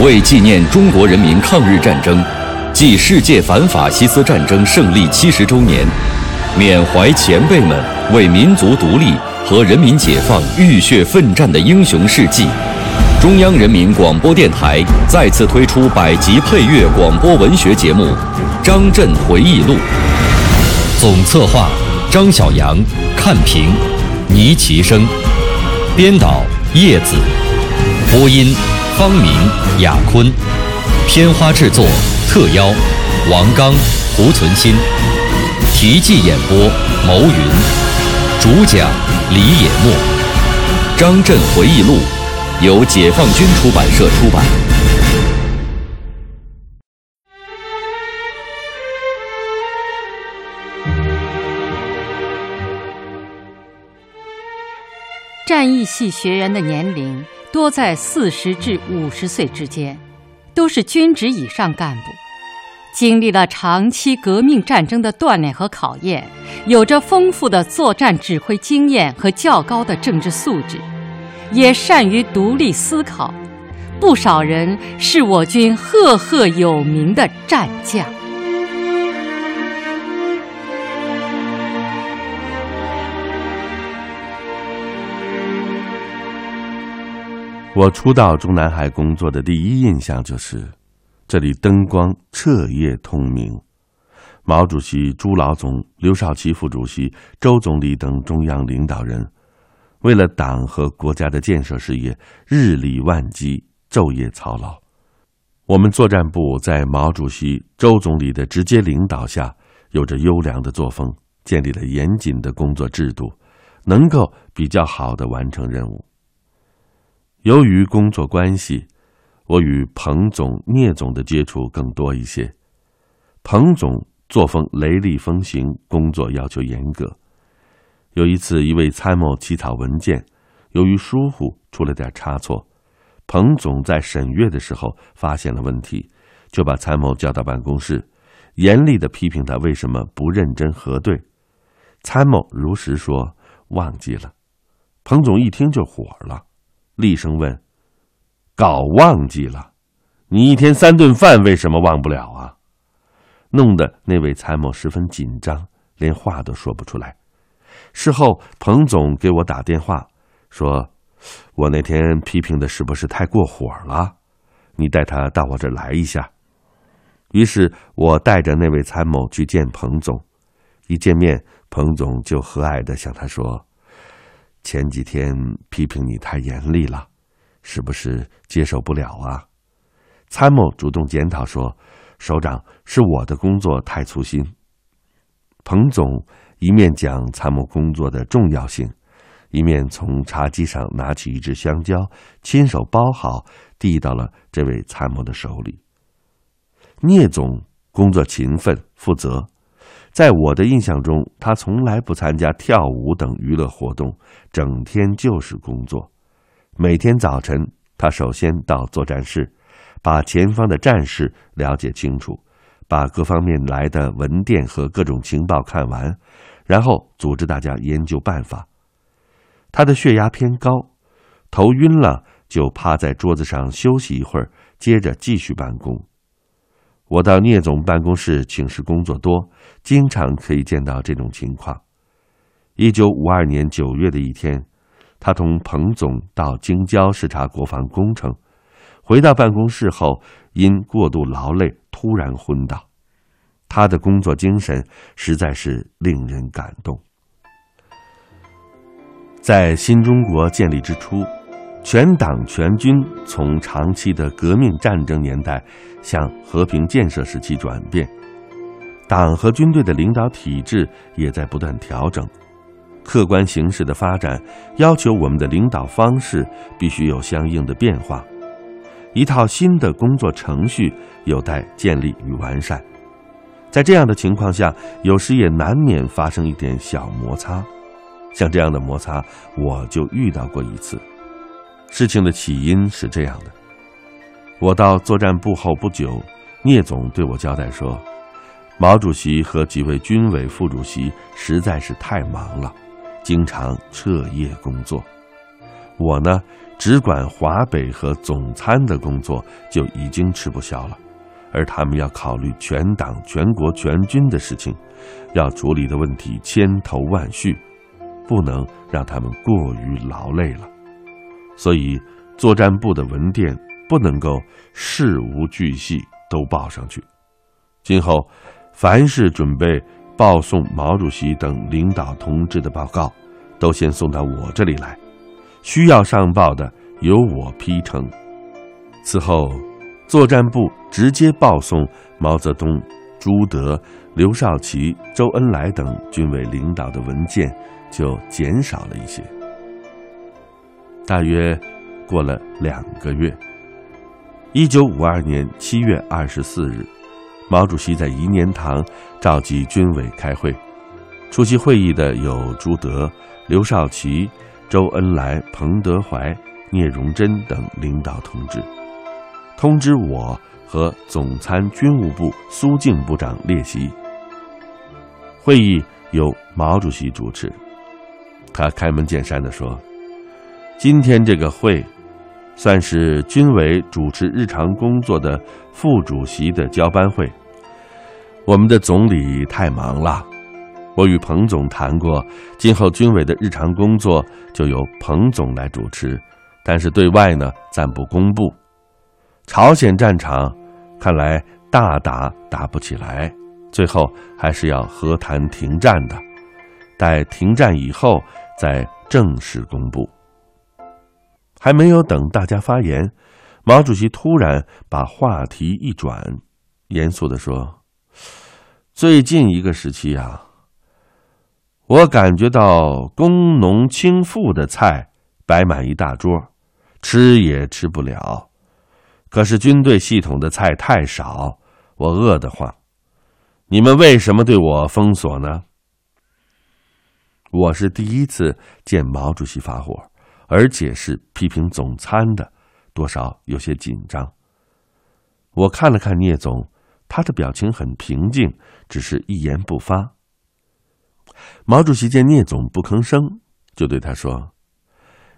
为纪念中国人民抗日战争暨世界反法西斯战争胜利七十周年，缅怀前辈们为民族独立和人民解放浴血奋战的英雄事迹，中央人民广播电台再次推出百集配乐广播文学节目《张震回忆录》，总策划张晓阳，看评倪其生，编导叶子，播音方明、雅坤，片花制作特邀王刚、胡存新，题记演播牟云，主讲李野墨，《张震回忆录》由解放军出版社出版。战役系学员的年龄多在四十至五十岁之间，都是军职以上干部，经历了长期革命战争的锻炼和考验，有着丰富的作战指挥经验和较高的政治素质，也善于独立思考。不少人是我军赫赫有名的战将。我初到中南海工作的第一印象就是，这里灯光彻夜通明。毛主席、朱老总、刘少奇副主席、周总理等中央领导人，为了党和国家的建设事业，日理万机，昼夜操劳。我们作战部在毛主席、周总理的直接领导下，有着优良的作风，建立了严谨的工作制度，能够比较好的完成任务。由于工作关系，我与彭总、聂总的接触更多一些。彭总作风雷厉风行，工作要求严格。有一次，一位参谋起草文件，由于疏忽出了点差错，彭总在审阅的时候发现了问题，就把参谋叫到办公室，严厉的批评他为什么不认真核对。参谋如实说忘记了，彭总一听就火了。厉声问：“搞忘记了？你一天三顿饭为什么忘不了啊？”弄得那位参谋十分紧张，连话都说不出来。事后，彭总给我打电话说：“我那天批评的是不是太过火了？你带他到我这来一下。”于是我带着那位参谋去见彭总。一见面，彭总就和蔼的向他说。前几天批评你太严厉了，是不是接受不了啊？参谋主动检讨说：“首长是我的工作太粗心。”彭总一面讲参谋工作的重要性，一面从茶几上拿起一只香蕉，亲手包好，递到了这位参谋的手里。聂总工作勤奋负责。在我的印象中，他从来不参加跳舞等娱乐活动，整天就是工作。每天早晨，他首先到作战室，把前方的战事了解清楚，把各方面来的文电和各种情报看完，然后组织大家研究办法。他的血压偏高，头晕了就趴在桌子上休息一会儿，接着继续办公。我到聂总办公室请示工作多，经常可以见到这种情况。一九五二年九月的一天，他同彭总到京郊视察国防工程，回到办公室后，因过度劳累突然昏倒。他的工作精神实在是令人感动。在新中国建立之初。全党全军从长期的革命战争年代向和平建设时期转变，党和军队的领导体制也在不断调整。客观形势的发展要求我们的领导方式必须有相应的变化，一套新的工作程序有待建立与完善。在这样的情况下，有时也难免发生一点小摩擦。像这样的摩擦，我就遇到过一次。事情的起因是这样的：我到作战部后不久，聂总对我交代说，毛主席和几位军委副主席实在是太忙了，经常彻夜工作。我呢，只管华北和总参的工作就已经吃不消了，而他们要考虑全党、全国、全军的事情，要处理的问题千头万绪，不能让他们过于劳累了。所以，作战部的文电不能够事无巨细都报上去。今后，凡是准备报送毛主席等领导同志的报告，都先送到我这里来。需要上报的，由我批成。此后，作战部直接报送毛泽东、朱德、刘少奇、周恩来等军委领导的文件就减少了一些。大约过了两个月，一九五二年七月二十四日，毛主席在颐年堂召集军委开会，出席会议的有朱德、刘少奇。周恩来、彭德怀、聂荣臻等领导同志通知我和总参军务部苏静部长列席。会议由毛主席主持，他开门见山地说：“今天这个会，算是军委主持日常工作的副主席的交班会。我们的总理太忙了。”我与彭总谈过，今后军委的日常工作就由彭总来主持，但是对外呢暂不公布。朝鲜战场看来大打打不起来，最后还是要和谈停战的，待停战以后再正式公布。还没有等大家发言，毛主席突然把话题一转，严肃地说：“最近一个时期啊。”我感觉到工农轻富的菜摆满一大桌，吃也吃不了。可是军队系统的菜太少，我饿得慌。你们为什么对我封锁呢？我是第一次见毛主席发火，而且是批评总参的，多少有些紧张。我看了看聂总，他的表情很平静，只是一言不发。毛主席见聂总不吭声，就对他说：“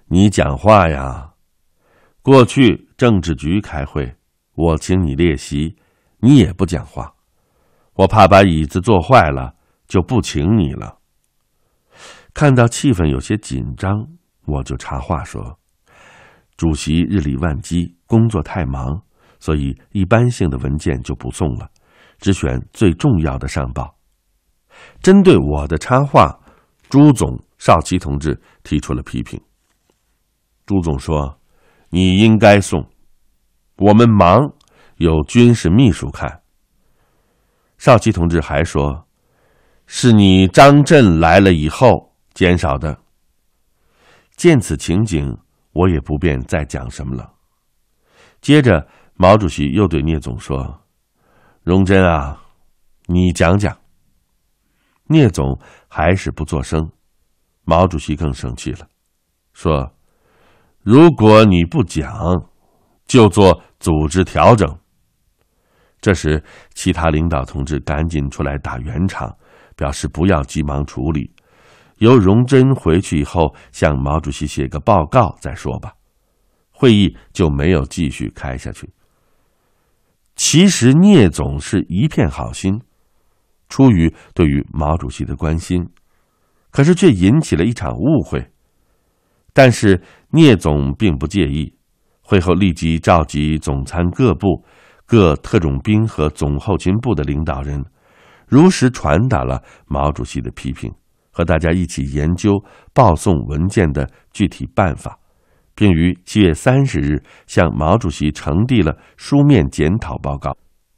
你讲话呀！过去政治局开会，我请你列席，你也不讲话，我怕把椅子坐坏了，就不请你了。”看到气氛有些紧张，我就插话说：“主席日理万机，工作太忙，所以一般性的文件就不送了，只选最重要的上报。”针对我的插话，朱总、少奇同志提出了批评。朱总说：“你应该送，我们忙，有军事秘书看。”少奇同志还说：“是你张震来了以后减少的。”见此情景，我也不便再讲什么了。接着，毛主席又对聂总说：“荣臻啊，你讲讲。”聂总还是不作声，毛主席更生气了，说：“如果你不讲，就做组织调整。”这时，其他领导同志赶紧出来打圆场，表示不要急忙处理，由荣臻回去以后向毛主席写个报告再说吧。会议就没有继续开下去。其实聂总是一片好心。出于对于毛主席的关心，可是却引起了一场误会。但是聂总并不介意，会后立即召集总参各部、各特种兵和总后勤部的领导人，如实传达了毛主席的批评，和大家一起研究报送文件的具体办法，并于七月三十日向毛主席呈递了书面检讨报告。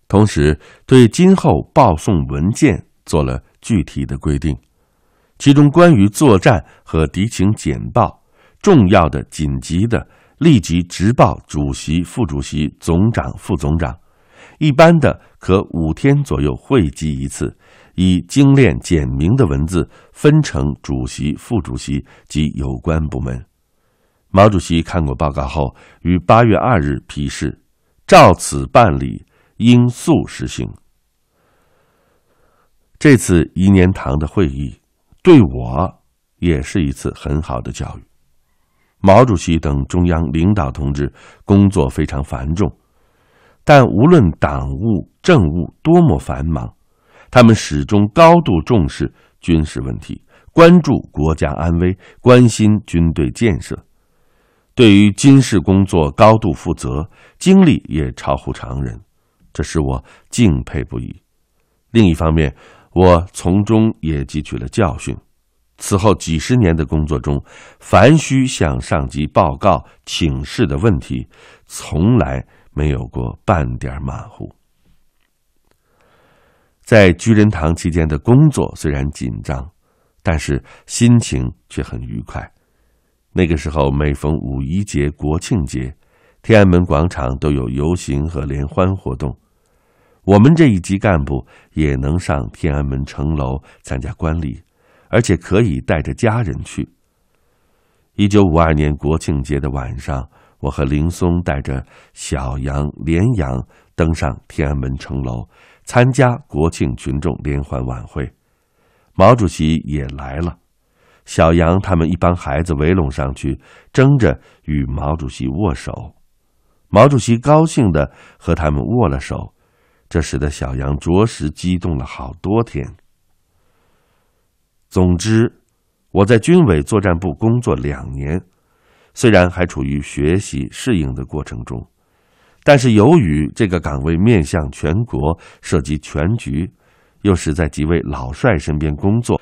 同时，对今后报送文件做了具体的规定，其中关于作战和敌情简报，重要的、紧急的，立即直报主席、副主席、总长、副总长；一般的，可五天左右汇集一次，以精炼简明的文字分成主席、副主席及有关部门。毛主席看过报告后，于八月二日批示：照此办理。应速实行。这次颐年堂的会议，对我也是一次很好的教育。毛主席等中央领导同志工作非常繁重，但无论党务政务多么繁忙，他们始终高度重视军事问题，关注国家安危，关心军队建设，对于军事工作高度负责，精力也超乎常人，这使我敬佩不已。另一方面，我从中也汲取了教训。此后几十年的工作中，凡需向上级报告请示的问题，从来没有过半点马虎。在居仁堂期间的工作虽然紧张，但是心情却很愉快。那个时候，每逢五一节、国庆节，天安门广场都有游行和联欢活动，我们这一级干部也能上天安门城楼参加观礼。而且可以带着家人去。一九五二年国庆节的晚上，我和林松带着小杨、连阳登上天安门城楼，参加国庆群众联欢晚会。毛主席也来了，小杨他们一帮孩子围拢上去，争着与毛主席握手。毛主席高兴的和他们握了手，这使得小杨着实激动了好多天。总之，我在军委作战部工作两年，虽然还处于学习适应的过程中，但是由于这个岗位面向全国，涉及全局，又是在几位老帅身边工作，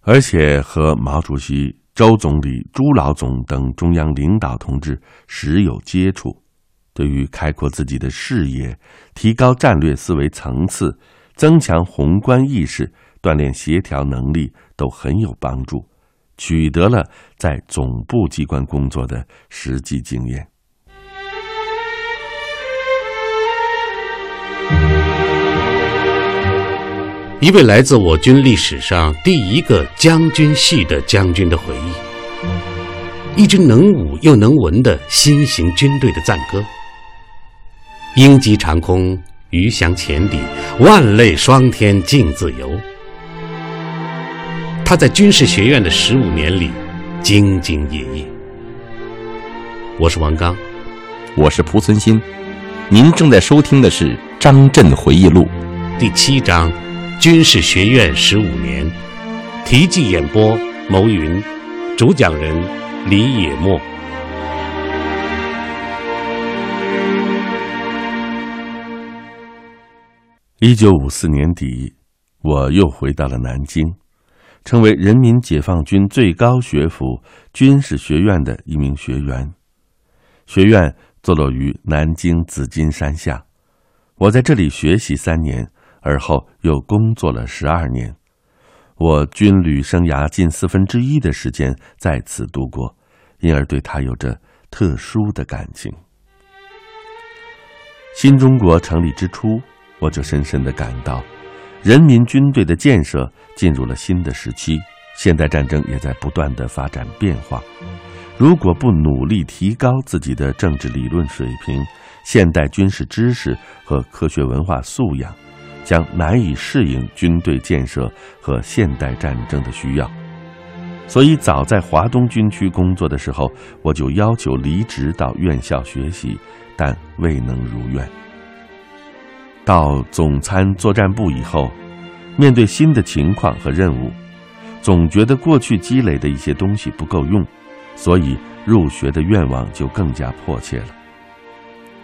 而且和毛主席、周总理、朱老总等中央领导同志时有接触，对于开阔自己的视野、提高战略思维层次、增强宏观意识。锻炼协调能力都很有帮助，取得了在总部机关工作的实际经验。一位来自我军历史上第一个将军系的将军的回忆，一支能武又能文的新型军队的赞歌：鹰击长空，鱼翔浅底，万类霜天竞自由。他在军事学院的十五年里，兢兢业业。我是王刚，我是蒲存昕，您正在收听的是《张震回忆录》第七章《军事学院十五年》，题记演播：牟云，主讲人李野墨。一九五四年底，我又回到了南京。成为人民解放军最高学府军事学院的一名学员。学院坐落于南京紫金山下，我在这里学习三年，而后又工作了十二年。我军旅生涯近四分之一的时间在此度过，因而对他有着特殊的感情。新中国成立之初，我就深深的感到。人民军队的建设进入了新的时期，现代战争也在不断的发展变化。如果不努力提高自己的政治理论水平、现代军事知识和科学文化素养，将难以适应军队建设和现代战争的需要。所以，早在华东军区工作的时候，我就要求离职到院校学习，但未能如愿。到总参作战部以后，面对新的情况和任务，总觉得过去积累的一些东西不够用，所以入学的愿望就更加迫切了。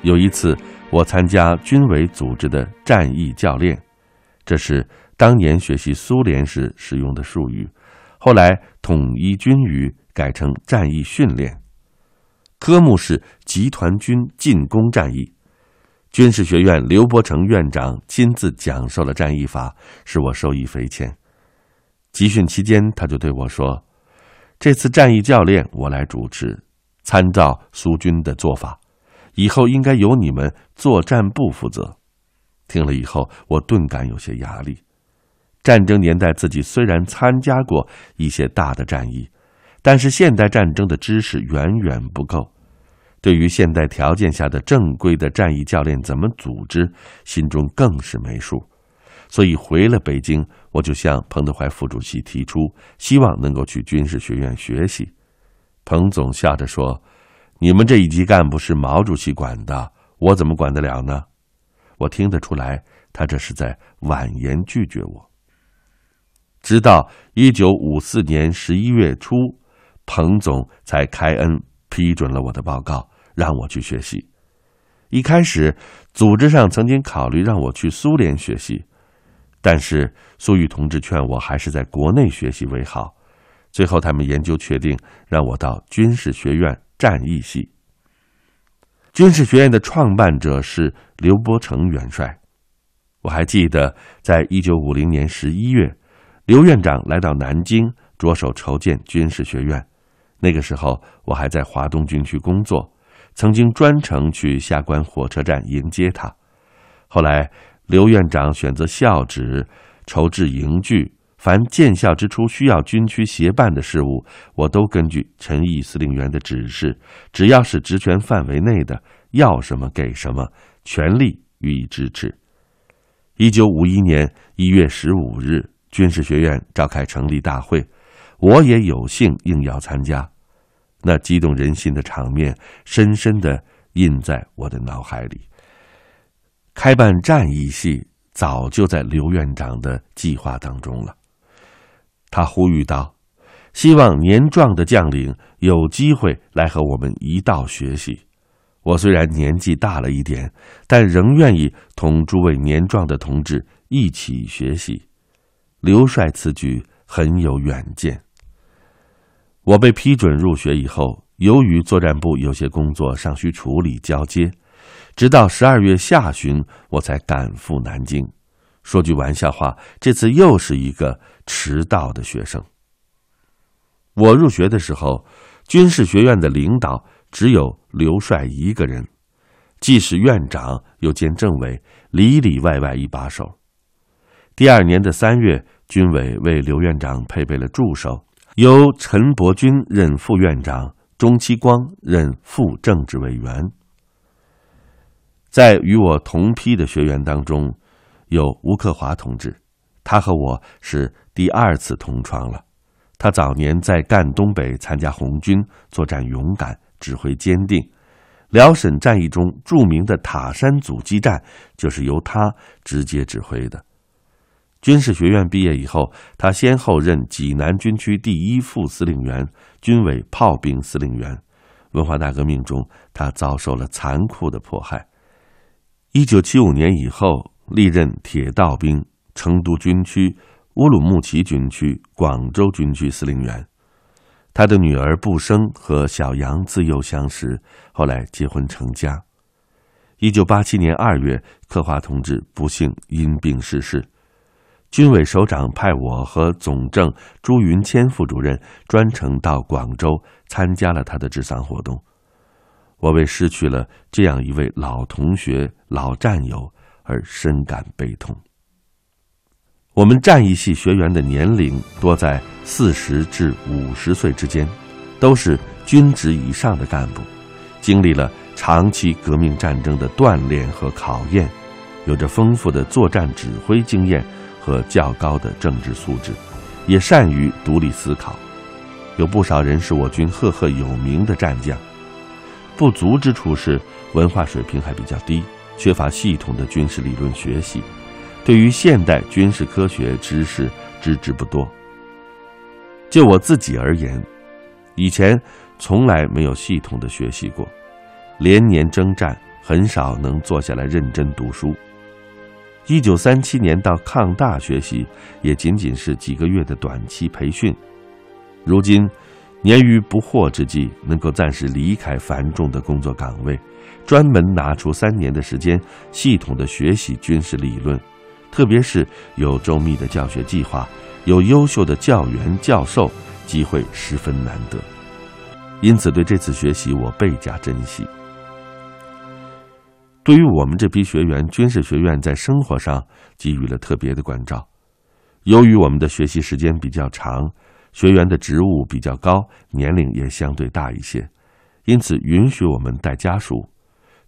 有一次，我参加军委组织的战役教练，这是当年学习苏联时使用的术语，后来统一军语改成战役训练，科目是集团军进攻战役。军事学院刘伯承院长亲自讲授了战役法，使我受益匪浅。集训期间，他就对我说：“这次战役教练我来主持，参照苏军的做法，以后应该由你们作战部负责。”听了以后，我顿感有些压力。战争年代，自己虽然参加过一些大的战役，但是现代战争的知识远远不够。对于现代条件下的正规的战役教练怎么组织，心中更是没数，所以回了北京，我就向彭德怀副主席提出，希望能够去军事学院学习。彭总笑着说：“你们这一级干部是毛主席管的，我怎么管得了呢？”我听得出来，他这是在婉言拒绝我。直到一九五四年十一月初，彭总才开恩批准了我的报告，让我去学习。一开始，组织上曾经考虑让我去苏联学习，但是粟裕同志劝我还是在国内学习为好。最后，他们研究确定让我到军事学院战役系。军事学院的创办者是刘伯承元帅。我还记得，在一九五零年十一月，刘院长来到南京，着手筹建军事学院。那个时候，我还在华东军区工作。曾经专程去下关火车站迎接他。后来，刘院长选择校址，筹置营具，凡建校之初需要军区协办的事务，我都根据陈毅司令员的指示，只要是职权范围内的，要什么给什么，全力予以支持。一九五一年一月十五日，军事学院召开成立大会，我也有幸应邀参加。那激动人心的场面，深深的印在我的脑海里。开办战役系早就在刘院长的计划当中了。他呼吁道：“希望年壮的将领有机会来和我们一道学习。我虽然年纪大了一点，但仍愿意同诸位年壮的同志一起学习。”刘帅此举很有远见。我被批准入学以后，由于作战部有些工作尚需处理交接，直到十二月下旬我才赶赴南京。说句玩笑话，这次又是一个迟到的学生。我入学的时候，军事学院的领导只有刘帅一个人，既是院长又兼政委，里里外外一把手。第二年的三月，军委为刘院长配备了助手。由陈伯钧任副院长，钟其光任副政治委员。在与我同批的学员当中，有吴克华同志，他和我是第二次同窗了。他早年在赣东北参加红军，作战勇敢，指挥坚定。辽沈战役中著名的塔山阻击战，就是由他直接指挥的。军事学院毕业以后，他先后任济南军区第一副司令员、军委炮兵司令员。文化大革命中，他遭受了残酷的迫害。一九七五年以后，历任铁道兵、成都军区、乌鲁木齐军区、广州军区司令员。他的女儿步生和小杨自幼相识，后来结婚成家。一九八七年二月，克华同志不幸因病逝世。军委首长派我和总政朱云谦副主任专程到广州参加了他的治丧活动。我为失去了这样一位老同学、老战友而深感悲痛。我们战役系学员的年龄多在四十至五十岁之间，都是军职以上的干部，经历了长期革命战争的锻炼和考验，有着丰富的作战指挥经验。和较高的政治素质，也善于独立思考，有不少人是我军赫赫有名的战将。不足之处是文化水平还比较低，缺乏系统的军事理论学习，对于现代军事科学知识知之不多。就我自己而言，以前从来没有系统的学习过，连年征战，很少能坐下来认真读书。一九三七年到抗大学习，也仅仅是几个月的短期培训。如今，年逾不惑之际，能够暂时离开繁重的工作岗位，专门拿出三年的时间，系统的学习军事理论，特别是有周密的教学计划，有优秀的教员教授，机会十分难得。因此，对这次学习我倍加珍惜。对于我们这批学员，军事学院在生活上给予了特别的关照。由于我们的学习时间比较长，学员的职务比较高，年龄也相对大一些，因此允许我们带家属，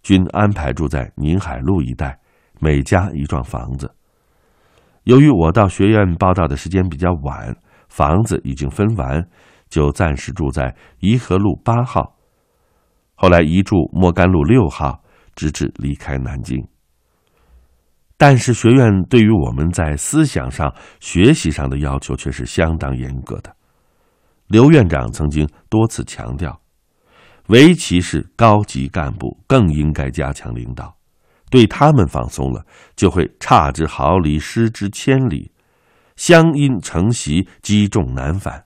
均安排住在宁海路一带，每家一幢房子。由于我到学院报道的时间比较晚，房子已经分完，就暂时住在颐和路八号，后来移住莫干路六号，直至离开南京。但是学院对于我们在思想上、学习上的要求却是相当严格的。刘院长曾经多次强调，唯其是高级干部更应该加强领导，对他们放松了，就会差之毫厘，失之千里，相因成习，积重难返。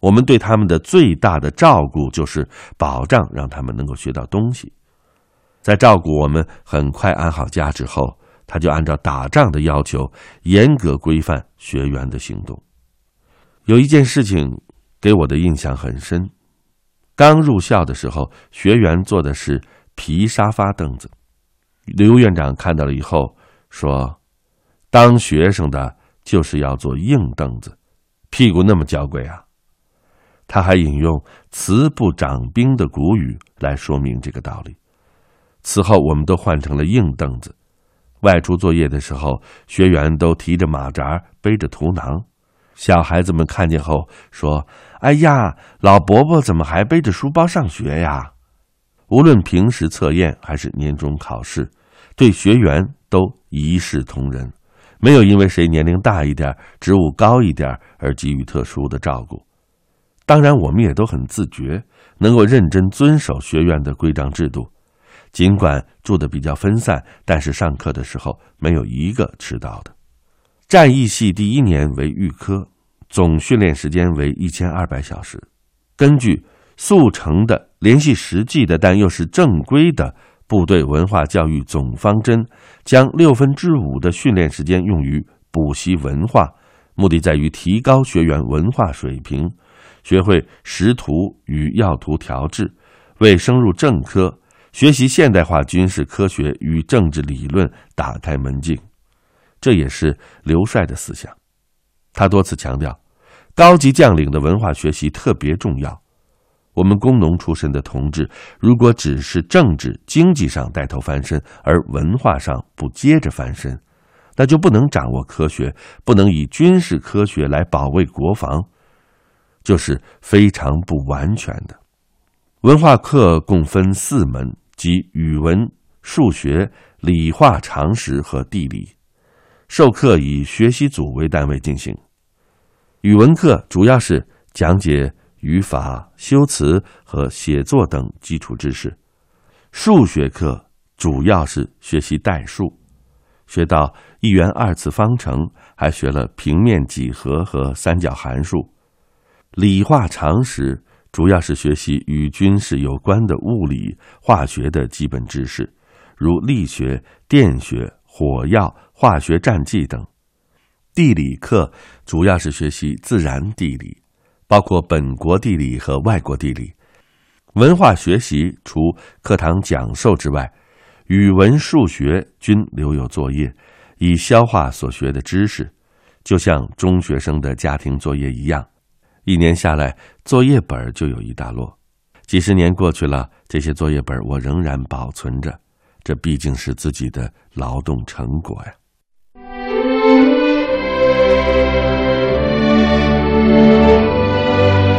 我们对他们的最大的照顾，就是保障让他们能够学到东西。在照顾我们很快安好家之后。他就按照打仗的要求，严格规范学员的行动。有一件事情给我的印象很深：刚入校的时候，学员坐的是皮沙发凳子。刘院长看到了以后说：“当学生的就是要坐硬凳子，屁股那么娇贵啊。”他还引用“慈不长兵”的古语来说明这个道理。此后，我们都换成了硬凳子。外出作业的时候，学员都提着马扎，背着图囊。小孩子们看见后说：“哎呀，老伯伯怎么还背着书包上学呀？”无论平时测验还是年终考试，对学员都一视同仁，没有因为谁年龄大一点、职务高一点而给予特殊的照顾。当然，我们也都很自觉，能够认真遵守学院的规章制度。尽管住的比较分散，但是上课的时候没有一个迟到的。战役系第一年为预科，总训练时间为一千二百小时。根据速成的、联系实际的，但又是正规的部队文化教育总方针，将六分之五的训练时间用于补习文化，目的在于提高学员文化水平，学会识图与要图调制，为升入正科。学习现代化军事科学与政治理论打开门径，这也是刘帅的思想。他多次强调，高级将领的文化学习特别重要。我们工农出身的同志，如果只是政治经济上带头翻身，而文化上不接着翻身，那就不能掌握科学，不能以军事科学来保卫国防，就是非常不完全的。文化课共分四门。即语文、数学、理化常识和地理，授课以学习组为单位进行。语文课主要是讲解语法、修辞和写作等基础知识；数学课主要是学习代数，学到一元二次方程，还学了平面几何和三角函数；理化常识。主要是学习与军事有关的物理、化学的基本知识，如力学、电学、火药、化学战剂等。地理课主要是学习自然地理，包括本国地理和外国地理。文化学习除课堂讲授之外语文数学均留有作业以消化所学的知识就像中学生的家庭作业一样。一年下来作业本就有一大摞。几十年过去了这些作业本我仍然保存着这毕竟是自己的劳动成果呀。